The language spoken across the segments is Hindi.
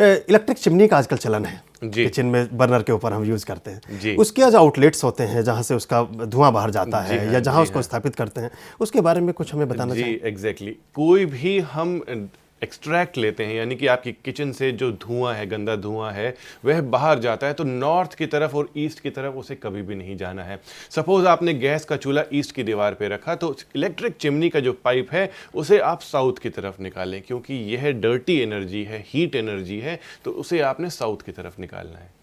इलेक्ट्रिक चिमनी का आजकल चलन है। किचन में बर्नर के ऊपर हम यूज़ करते हैं। उसके जो आउटलेट्स होते हैं जहाँ से उसका धुआँ बाहर जाता है हाँ, या जहाँ उसको स्थापित करते हैं। उसके बारे में कुछ हमें बताना जी चाहिए एग्जैक्टली कोई भी हम एक्सट्रैक्ट लेते हैं, यानी कि आपकी किचन से जो धुआँ है, गंदा धुआँ है, वह बाहर जाता है तो नॉर्थ की तरफ़ और ईस्ट की तरफ़ उसे कभी भी नहीं जाना है। सपोज़ आपने गैस का चूल्हा ईस्ट की दीवार पे रखा तो इलेक्ट्रिक चिमनी का जो पाइप है, उसे आप साउथ की तरफ़ निकालें, क्योंकि यह डर्टी एनर्जी है हीट एनर्जी है तो उसे आपने साउथ की तरफ़ निकालना है।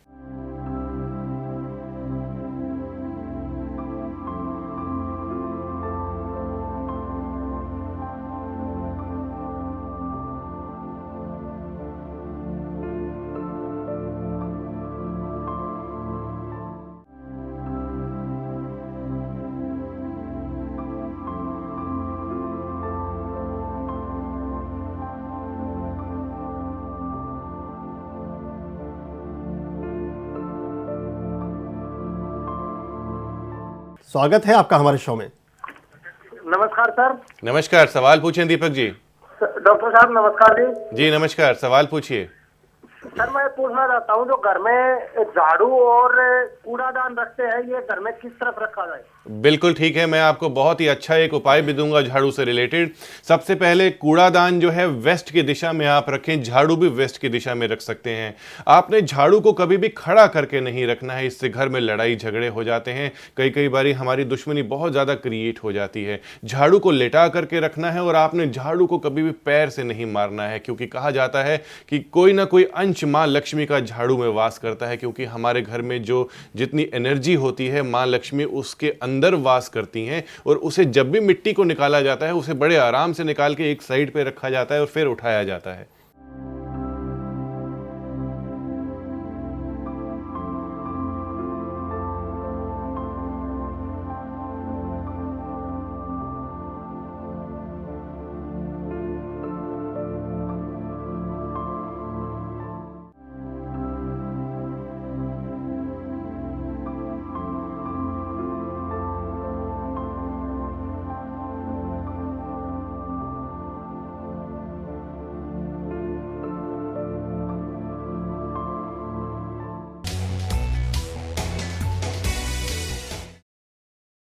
स्वागत है आपका हमारे शो में। नमस्कार सर। नमस्कार सवाल पूछे दीपक जी। डॉक्टर साहब नमस्कार जी। जी नमस्कार सवाल पूछिए। सर मैं पूछना चाहता हूँ जो घर में झाड़ू और कूड़ादान रखते हैं ये घर में किस तरफ़ रखा जाए? बिल्कुल ठीक है, मैं आपको बहुत ही अच्छा एक उपाय भी दूँगा झाड़ू से रिलेटेड। सबसे पहले कूड़ादान जो है, वेस्ट की दिशा में आप रखें, झाड़ू भी वेस्ट की दिशा में रख सकते हैं। आपने झाड़ू को कभी भी खड़ा करके नहीं रखना है, इससे घर में लड़ाई झगड़े हो जाते हैं। कई कई बारी हमारी दुश्मनी बहुत ज़्यादा क्रिएट हो जाती है। झाड़ू को लेटा करके रखना है और आपने झाड़ू को कभी भी पैर से नहीं मारना है, क्योंकि कहा जाता है कि कोई ना कोई अंश माँ लक्ष्मी का झाड़ू में वास करता है, क्योंकि हमारे घर में जो जितनी एनर्जी होती है, माँ लक्ष्मी उसके अंदर वास करती हैं और उसे जब भी मिट्टी को निकाला जाता है, उसे बड़े आराम से निकाल के एक साइड पे रखा जाता है और फिर उठाया जाता है।